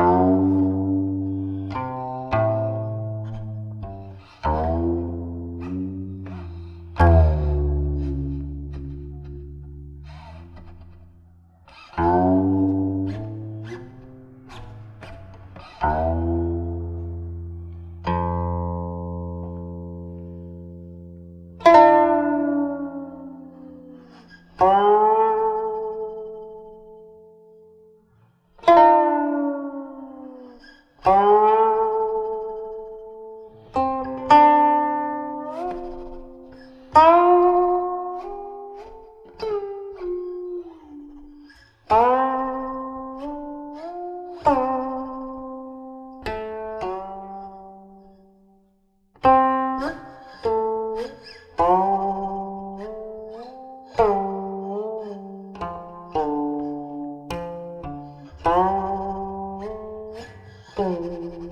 Oh. Tchau. 嗯